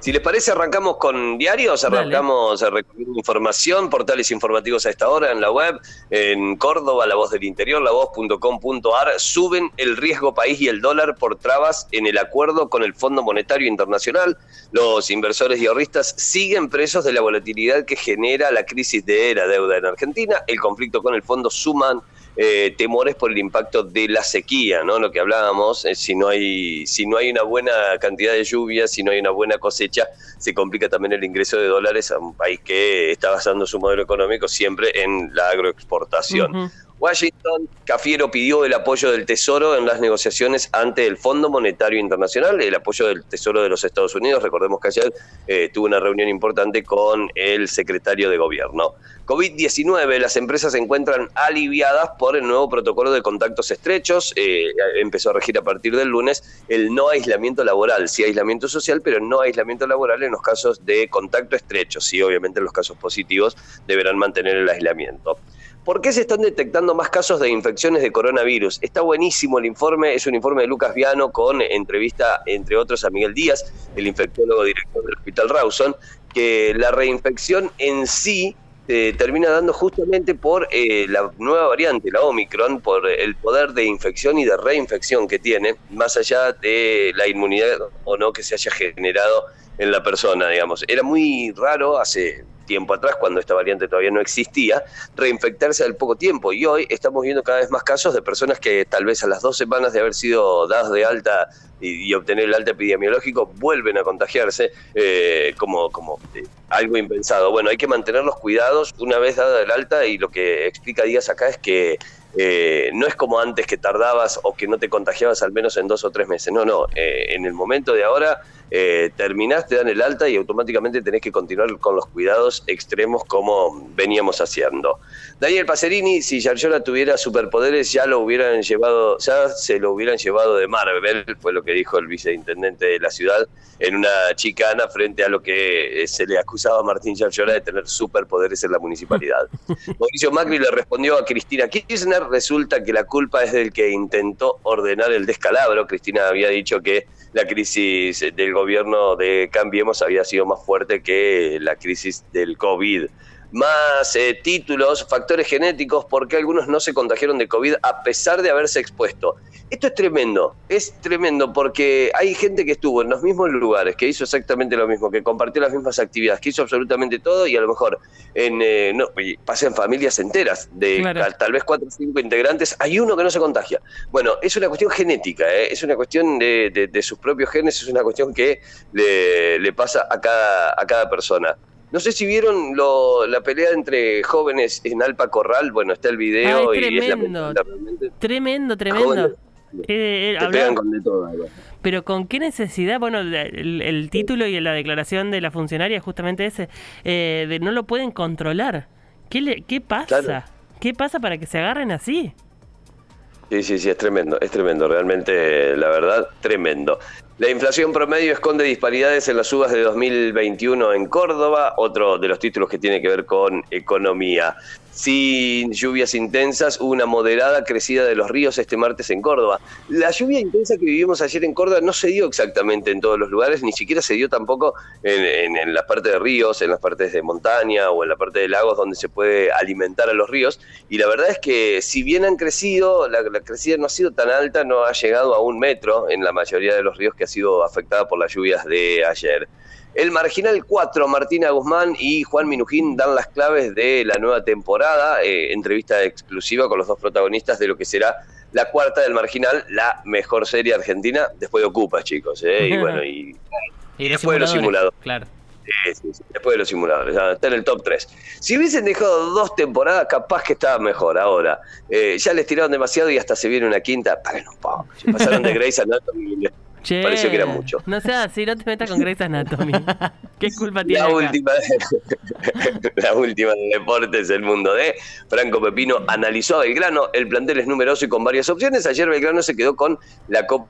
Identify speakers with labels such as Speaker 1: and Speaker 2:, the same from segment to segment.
Speaker 1: Si les parece, arrancamos con diarios, arrancamos a recibir información, portales informativos a esta hora en la web, en Córdoba, La Voz del Interior, lavoz.com.ar, suben el riesgo país y el dólar por trabas en el acuerdo con el Fondo Monetario Internacional. Los inversores y ahorristas siguen presos de la volatilidad que genera la crisis de la deuda en Argentina. El conflicto con el fondo suman eh, temores por el impacto de la sequía, ¿no? Lo que hablábamos, eh, si no hay si no hay una buena cantidad de lluvia, si no hay una buena cosecha, se complica también el ingreso de dólares a un país que está basando su modelo económico siempre en la agroexportación. Washington, Cafiero pidió el apoyo del Tesoro en las negociaciones ante el Fondo Monetario Internacional, el apoyo del Tesoro de los Estados Unidos. Recordemos que ayer eh, tuvo una reunión importante con el secretario de Gobierno. COVID-19, las empresas se encuentran aliviadas por el nuevo protocolo de contactos estrechos. Eh, empezó a regir a partir del lunes el no aislamiento laboral, sí aislamiento social, pero no aislamiento laboral en los casos de contacto estrecho. Sí, obviamente en los casos positivos deberán mantener el aislamiento. ¿Por qué se están detectando más casos de infecciones de coronavirus? Está buenísimo el informe, es un informe de Lucas Viano con entrevista, entre otros, a Miguel Díaz, el infectólogo director del Hospital Rawson, que la reinfección en sí eh, termina dando justamente por eh, la nueva variante, la Omicron, por el poder de infección y de reinfección que tiene, más allá de la inmunidad o no que se haya generado en la persona, digamos. Era muy raro hace tiempo atrás, cuando esta variante todavía no existía, reinfectarse al poco tiempo. Y hoy estamos viendo cada vez más casos de personas que tal vez a las dos semanas de haber sido dadas de alta y, obtener el alta epidemiológico vuelven a contagiarse eh, como, como eh, algo impensado. Bueno, hay que mantener los cuidados una vez dada el alta y lo que explica Díaz acá es que eh, no es como antes que tardabas o que no te contagiabas al menos en dos o tres meses. No, no. en el momento de ahora eh, terminás, te dan el alta y automáticamente tenés que continuar con los cuidados extremos como veníamos haciendo. Daniel Pacerini, si Yarjola tuviera superpoderes, ya lo hubieran llevado, ya se lo hubieran llevado de Marvel, fue lo que dijo el viceintendente de la ciudad en una chicana frente a lo que se le acusaba a Martín Yarjola de tener superpoderes en la municipalidad. Mauricio Macri le respondió a Cristina Kirchner, resulta que la culpa es del que intentó ordenar el descalabro. Cristina había dicho que la crisis del gobierno de Cambiemos había sido más fuerte que la crisis del COVID más eh, títulos, factores genéticos, porque algunos no se contagiaron de COVID a pesar de haberse expuesto. Esto es tremendo, es tremendo porque hay gente que estuvo en los mismos lugares, que hizo exactamente lo mismo, que compartió las mismas actividades, que hizo absolutamente todo y a lo mejor en, eh, no, pasan familias enteras de tal vez cuatro o cinco integrantes, hay uno que no se contagia. Bueno, es una cuestión genética, ¿eh? es una cuestión de, sus propios genes, es una cuestión que le, pasa a cada, a cada persona. No sé si vieron la pelea entre jóvenes en Alpa Corral. Bueno, está el video
Speaker 2: y tremendo, Tremendo, tremendo. Eh, eh, con de todo, pero con qué necesidad, bueno, el, título y la declaración de la funcionaria es justamente ese, eh, de no lo pueden controlar. ¿Qué, le, qué pasa? ¿Qué pasa para que se agarren así?
Speaker 1: Sí, sí, sí, es tremendo, es tremendo, realmente, la verdad, tremendo. La inflación promedio esconde disparidades en las subas de 2021 en Córdoba, otro de los títulos que tiene que ver con economía. Sin lluvias intensas, hubo una moderada crecida de los ríos este martes en Córdoba. La lluvia intensa que vivimos ayer en Córdoba no se dio exactamente en todos los lugares, ni siquiera se dio tampoco en, en, la parte de ríos, en las partes de montaña o en la parte de lagos donde se puede alimentar a los ríos. Y la verdad es que si bien han crecido, la, la crecida no ha sido tan alta, no ha llegado a un metro en la mayoría de los ríos que sido afectada por las lluvias de ayer. El Marginal 4, Martina Guzmán y Juan Minujín dan las claves de la nueva temporada, eh, entrevista exclusiva con los dos protagonistas de lo que será la cuarta del Marginal, la mejor serie argentina, después de Ocupas, chicos. Eh, y bueno, y, después de los simuladores. Claro. después de los simuladores, está en el top 3. Si hubiesen dejado dos temporadas, capaz que estaba mejor. Ahora, eh, ya les tiraron demasiado y hasta se viene una quinta. Paguen un poco. pasaron de Grey's Anatomy Pareció que era mucho.
Speaker 2: No sea así, no te metas con Grey's Anatomy. ¿Qué culpa tiene?
Speaker 1: La última, la última de deportes del mundo de Franco Pepino analizó a Belgrano. El plantel es numeroso y con varias opciones. Ayer Belgrano se quedó con la Copa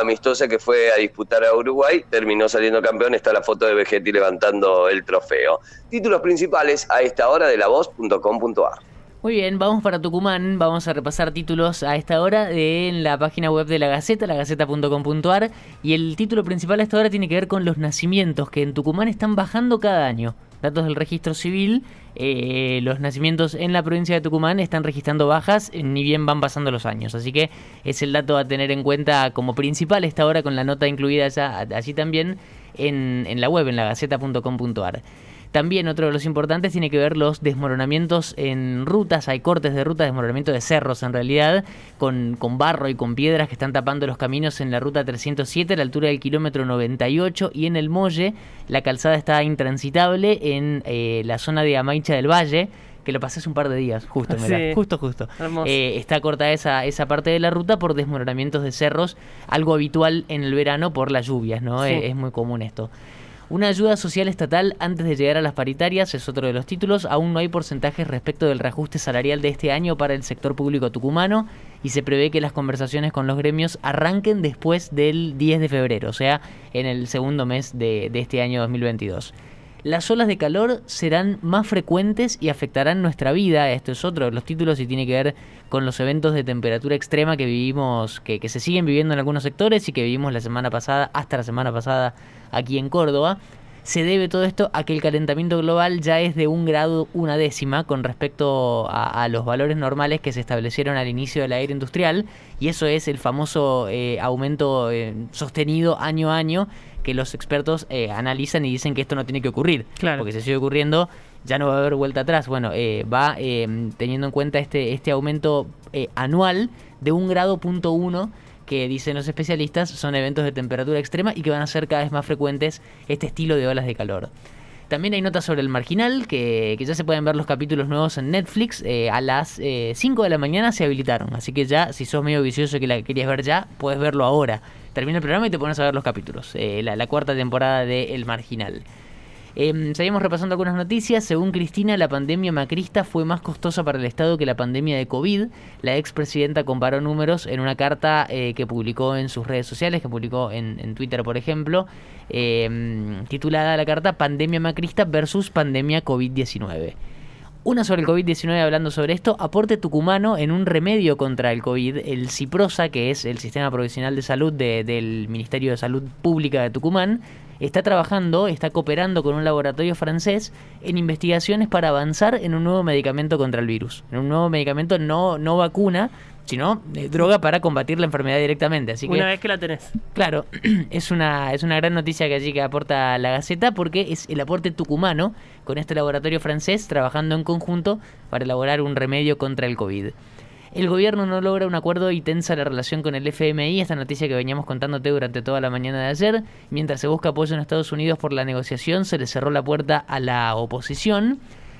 Speaker 1: amistosa que fue a disputar a Uruguay, terminó saliendo campeón, está la foto de Vegetti levantando el trofeo. Títulos principales a esta hora de la voz.com.ar.
Speaker 3: Muy bien, vamos para Tucumán, vamos a repasar títulos a esta hora en la página web de la Gaceta, lagaceta.com.ar y el título principal a esta hora tiene que ver con los nacimientos que en Tucumán están bajando cada año. Datos del registro civil, eh, los nacimientos en la provincia de Tucumán están registrando bajas, eh, ni bien van pasando los años. Así que es el dato a tener en cuenta como principal a esta hora con la nota incluida ya allí también en, en la web, en lagaceta.com.ar. También otro de los importantes tiene que ver los desmoronamientos en rutas, hay cortes de ruta, desmoronamiento de cerros en realidad, con, con barro y con piedras que están tapando los caminos en la ruta 307 a la altura del kilómetro 98 y en el Molle la calzada está intransitable en eh, la zona de Amaicha del Valle que lo pasé hace un par de días, justo, justo, justo. Eh, está corta esa, esa parte de la ruta por desmoronamientos de cerros, algo habitual en el verano por las lluvias, ¿no? es muy común esto. Una ayuda social estatal antes de llegar a las paritarias es otro de los títulos. Aún no hay porcentajes respecto del reajuste salarial de este año para el sector público tucumano y se prevé que las conversaciones con los gremios arranquen después del 10 de febrero, o sea, en el segundo mes de, de este año 2022. Las olas de calor serán más frecuentes y afectarán nuestra vida. Esto es otro de los títulos y tiene que ver con los eventos de temperatura extrema que vivimos, que, se siguen viviendo en algunos sectores y que vivimos la semana pasada, hasta la semana pasada aquí en Córdoba. Se debe todo esto a que el calentamiento global ya es de un grado una décima con respecto a, los valores normales que se establecieron al inicio de la era industrial y eso es el famoso eh, aumento eh, sostenido año a año que los expertos eh, analizan y dicen que esto no tiene que ocurrir. Claro. Porque si sigue ocurriendo, ya no va a haber vuelta atrás. Bueno, va teniendo en cuenta este, este aumento anual de un grado punto uno que dicen los especialistas son eventos de temperatura extrema y que van a ser cada vez más frecuentes este estilo de olas de calor. También hay notas sobre el marginal, que, ya se pueden ver los capítulos nuevos en Netflix. Eh, a las 5 eh, de la mañana se habilitaron, así que ya, si sos medio vicioso que la querías ver ya, puedes verlo ahora. Termina el programa y te pones a ver los capítulos. Eh, la, cuarta temporada de El Marginal. Eh, seguimos repasando algunas noticias. Según Cristina, la pandemia macrista fue más costosa para el Estado que la pandemia de COVID. La expresidenta comparó números en una carta eh, que publicó en sus redes sociales, que publicó en, Twitter, por ejemplo, em, titulada la carta Pandemia macrista versus pandemia COVID-19. Una sobre el COVID-19 hablando sobre esto, aporte tucumano en un remedio contra el COVID, el CIPROSA, que es el Sistema Provisional de Salud del Ministerio de Salud Pública de Tucumán, está trabajando, está cooperando con un laboratorio francés en investigaciones para avanzar en un nuevo medicamento contra el virus, en un nuevo medicamento no, no vacuna, sino eh, droga para combatir la enfermedad directamente. Así
Speaker 2: una vez que la tenés.
Speaker 3: Claro, es una, es una gran noticia que allí que aporta la Gaceta porque es el aporte tucumano con este laboratorio francés trabajando en conjunto para elaborar un remedio contra el COVID. El gobierno no logra un acuerdo y tensa la relación con el FMI, esta noticia que veníamos contándote durante toda la mañana de ayer. Mientras se busca apoyo en Estados Unidos por la negociación, se le cerró la puerta a la oposición.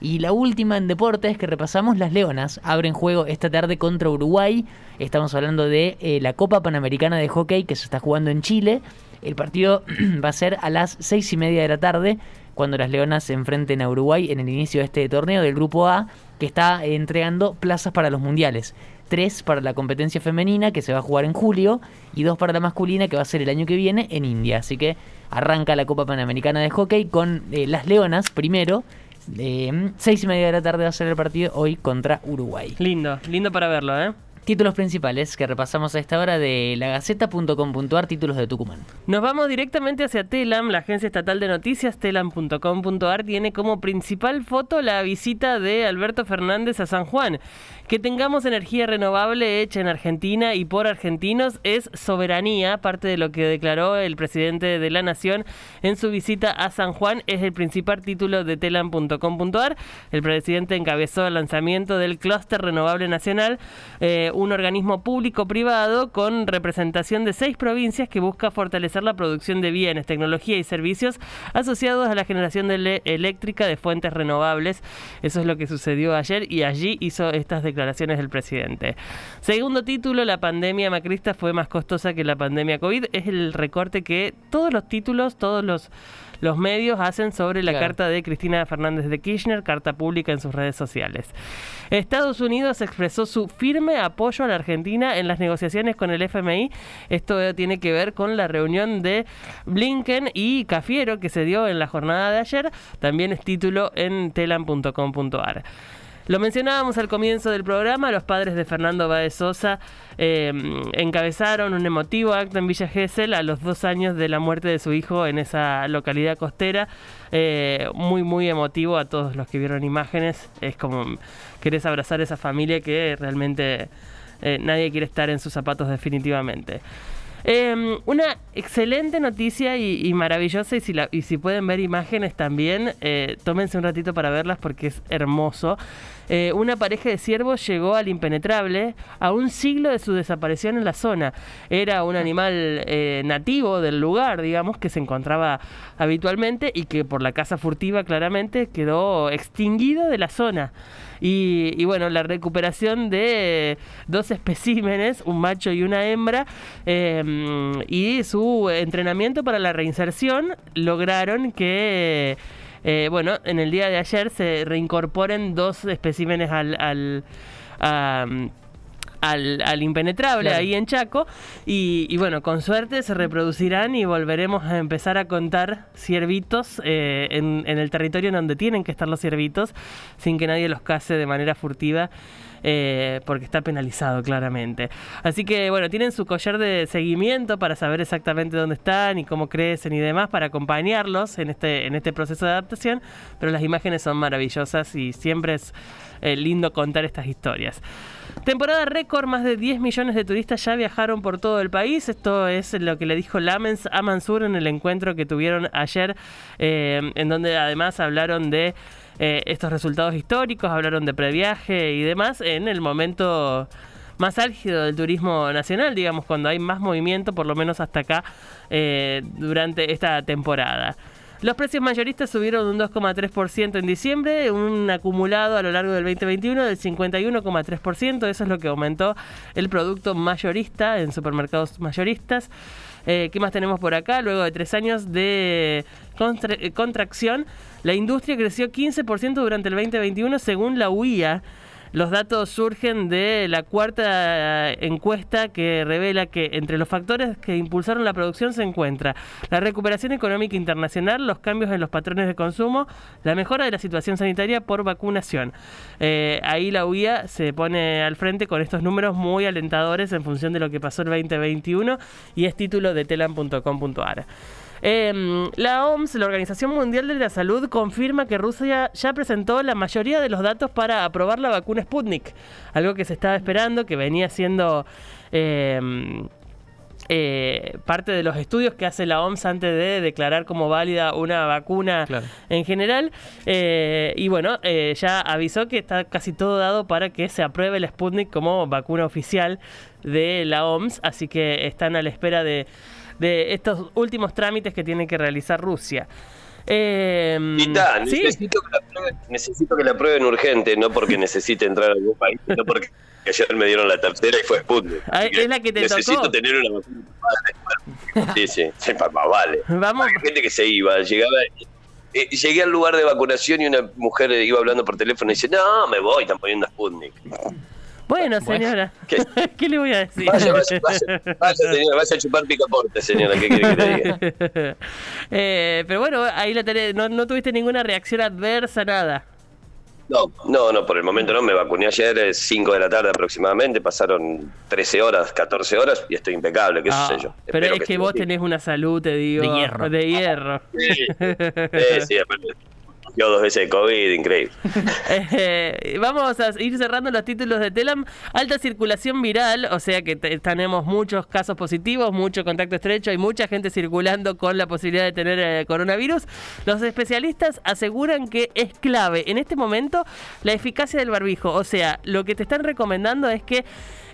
Speaker 3: Y la última en deportes que repasamos, las Leonas abren juego esta tarde contra Uruguay. Estamos hablando de eh, la Copa Panamericana de Hockey que se está jugando en Chile. El partido va a ser a las seis y media de la tarde cuando las Leonas se enfrenten a Uruguay en el inicio de este torneo del Grupo A, que está entregando plazas para los mundiales. Tres para la competencia femenina, que se va a jugar en julio, y dos para la masculina, que va a ser el año que viene en India. Así que arranca la Copa Panamericana de Hockey con eh, las Leonas primero. Eh, seis y media de la tarde va a ser el partido hoy contra Uruguay.
Speaker 2: Lindo, lindo para verlo, ¿eh?
Speaker 3: Títulos principales que repasamos a esta hora de lagaceta.com.ar, títulos de Tucumán.
Speaker 2: Nos vamos directamente hacia Telam, la agencia estatal de noticias, telam.com.ar, tiene como principal foto la visita de Alberto Fernández a San Juan. Que tengamos energía renovable hecha en Argentina y por argentinos es soberanía, parte de lo que declaró el presidente de la Nación en su visita a San Juan, es el principal título de telam.com.ar. El presidente encabezó el lanzamiento del Clúster Renovable Nacional. Eh, un organismo público-privado con representación de seis provincias que busca fortalecer la producción de bienes, tecnología y servicios asociados a la generación de eléctrica de fuentes renovables. Eso es lo que sucedió ayer y allí hizo estas declaraciones del presidente. Segundo título, la pandemia macrista fue más costosa que la pandemia COVID. Es el recorte que todos los títulos, todos los los medios hacen sobre la carta de Cristina Fernández de Kirchner, carta pública en sus redes sociales. Estados Unidos expresó su firme apoyo a la Argentina en las negociaciones con el FMI. Esto tiene que ver con la reunión de Blinken y Cafiero que se dio en la jornada de ayer. También es título en telam.com.ar. Lo mencionábamos al comienzo del programa, los padres de Fernando Baez Sosa em, encabezaron un emotivo acto en Villa Gesell a los dos años de la muerte de su hijo en esa localidad costera. Eh, muy, muy emotivo a todos los que vieron imágenes. Es como querés abrazar a esa familia que realmente eh, nadie quiere estar en sus zapatos definitivamente. Em, una excelente noticia y, maravillosa, y si, pueden ver imágenes también, eh, tómense un ratito para verlas porque es hermoso. Eh, una pareja de ciervos llegó al impenetrable a un siglo de su desaparición en la zona. Era un animal eh, nativo del lugar, digamos, que se encontraba habitualmente y que por la caza furtiva claramente quedó extinguido de la zona. Y, bueno, la recuperación de dos especímenes, un macho y una hembra, em, y su entrenamiento para la reinserción lograron que... Eh, bueno, en el día de ayer se reincorporen dos especímenes al, al al, impenetrable ahí en Chaco. Y, bueno, con suerte se reproducirán y volveremos a empezar a contar ciervitos eh, en, el territorio en donde tienen que estar los ciervitos, sin que nadie los case de manera furtiva. Eh, porque está penalizado claramente. Así que bueno, tienen su collar de seguimiento para saber exactamente dónde están y cómo crecen y demás para acompañarlos en este, en este proceso de adaptación, pero las imágenes son maravillosas y siempre es eh, lindo contar estas historias. Temporada récord, más de 10 millones de turistas ya viajaron por todo el país. Esto es lo que le dijo Lamens a Mansur en el encuentro que tuvieron ayer, eh, en donde además hablaron de eh, estos resultados históricos, hablaron de previaje y demás en el momento más álgido del turismo nacional, digamos, cuando hay más movimiento, por lo menos hasta acá, eh, durante esta temporada. Los precios mayoristas subieron un 2,3% en diciembre, un acumulado a lo largo del 2021 del 51,3%, eso es lo que aumentó el producto mayorista en supermercados mayoristas. Eh, ¿Qué más tenemos por acá? Luego de tres años de contracción, la industria creció 15% durante el 2021 según la UIA. Los datos surgen de la cuarta encuesta que revela que entre los factores que impulsaron la producción se encuentra la recuperación económica internacional, los cambios en los patrones de consumo, la mejora de la situación sanitaria por vacunación. Eh, ahí la UIA se pone al frente con estos números muy alentadores en función de lo que pasó el 2021 y es título de telam.com.ar. Em, la OMS, la Organización Mundial de la Salud, confirma que Rusia ya presentó la mayoría de los datos para aprobar la vacuna Sputnik, algo que se estaba esperando, que venía siendo... Em, eh, parte de los estudios que hace la OMS antes de declarar como válida una vacuna en general. Eh, y bueno, eh, ya avisó que está casi todo dado para que se apruebe el Sputnik como vacuna oficial de la OMS, así que están a la espera de de estos últimos trámites que tiene que realizar Rusia.
Speaker 1: Eh, necesito, que la prueben, urgente, no porque necesite entrar a algún país, sino porque ayer me dieron la tercera y fue Sputnik.
Speaker 2: Ah, es la que te
Speaker 1: necesito tener una Sí, sí, sí más vale. Vamos. Hay gente que se iba, llegaba eh, llegué al lugar de vacunación y una mujer iba hablando por teléfono y dice, no, me voy, están poniendo Sputnik.
Speaker 2: Bueno, señora, ¿Qué? le voy a decir?
Speaker 1: Vaya, vaya, vaya, señora, vaya a chupar picaporte, señora, ¿qué quiere que te diga?
Speaker 2: Eh, pero bueno, ahí la tenés, no, no tuviste ninguna reacción adversa, nada.
Speaker 1: No, no, no, por el momento no. Me vacuné ayer, 5 de la tarde aproximadamente. Pasaron 13 horas, 14 horas y estoy impecable, qué sé yo.
Speaker 2: Pero es que, vos tenés una salud, te digo.
Speaker 3: De hierro.
Speaker 2: De hierro.
Speaker 1: Sí, sí, sí yo dos veces de COVID, increíble.
Speaker 2: Eh, vamos a ir cerrando los títulos de Telam. Alta circulación viral, o sea que tenemos muchos casos positivos, mucho contacto estrecho, hay mucha gente circulando con la posibilidad de tener eh, coronavirus. Los especialistas aseguran que es clave en este momento la eficacia del barbijo. O sea, lo que te están recomendando es que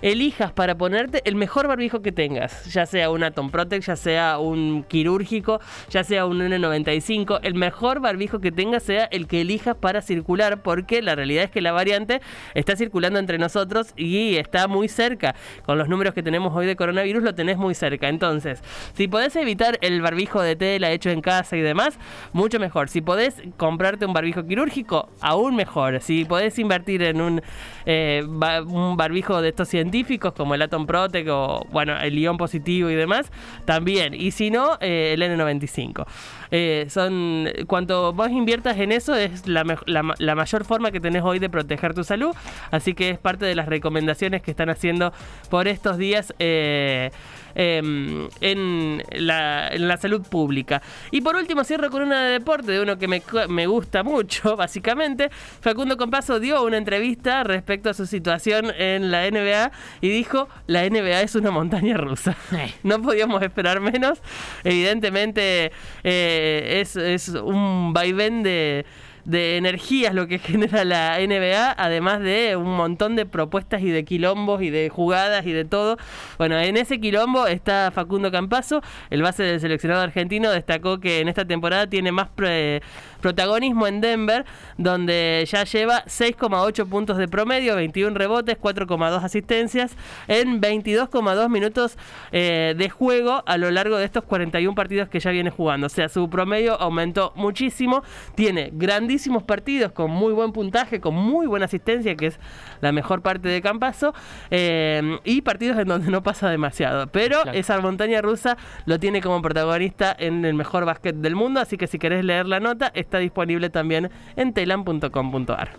Speaker 2: elijas para ponerte el mejor barbijo que tengas, ya sea un Atom Protect, ya sea un quirúrgico, ya sea un N95, el mejor barbijo que tengas sea el que elijas para circular, porque la realidad es que la variante está circulando entre nosotros y está muy cerca. Con los números que tenemos hoy de coronavirus lo tenés muy cerca. Entonces, si podés evitar el barbijo de tela hecho en casa y demás, mucho mejor. Si podés comprarte un barbijo quirúrgico, aún mejor. Si podés invertir en un, eh, un barbijo de estos científicos, como el Atom Protect o bueno, el ion positivo y demás, también. Y si no, eh, el N95. Eh, son cuanto vos inviertas en eso es la, la, mayor forma que tenés hoy de proteger tu salud. Así que es parte de las recomendaciones que están haciendo por estos días. Eh, em, en, la, en, la, salud pública. Y por último, cierro con una de deporte, de uno que me, me gusta mucho, básicamente. Facundo Compaso dio una entrevista respecto a su situación en la NBA y dijo, la NBA es una montaña rusa. Eh. No podíamos esperar menos. Evidentemente eh, es, es un vaivén de de energías lo que genera la NBA, además de un montón de propuestas y de quilombos y de jugadas y de todo. Bueno, en ese quilombo está Facundo Campazo, el base del seleccionado argentino, destacó que en esta temporada tiene más protagonismo en Denver, donde ya lleva 6,8 puntos de promedio, 21 rebotes, 4,2 asistencias en 22,2 minutos eh, de juego a lo largo de estos 41 partidos que ya viene jugando. O sea, su promedio aumentó muchísimo, tiene grandísimo partidos con muy buen puntaje, con muy buena asistencia, que es la mejor parte de Campaso, eh, y partidos en donde no pasa demasiado. Pero esa montaña rusa lo tiene como protagonista en el mejor básquet del mundo, así que si querés leer la nota, está disponible también en telam.com.ar.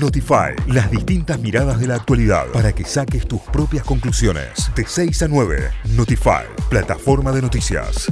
Speaker 4: Notify, las distintas miradas de la actualidad para que saques tus propias conclusiones. De 6 a 9, Notify, plataforma de noticias.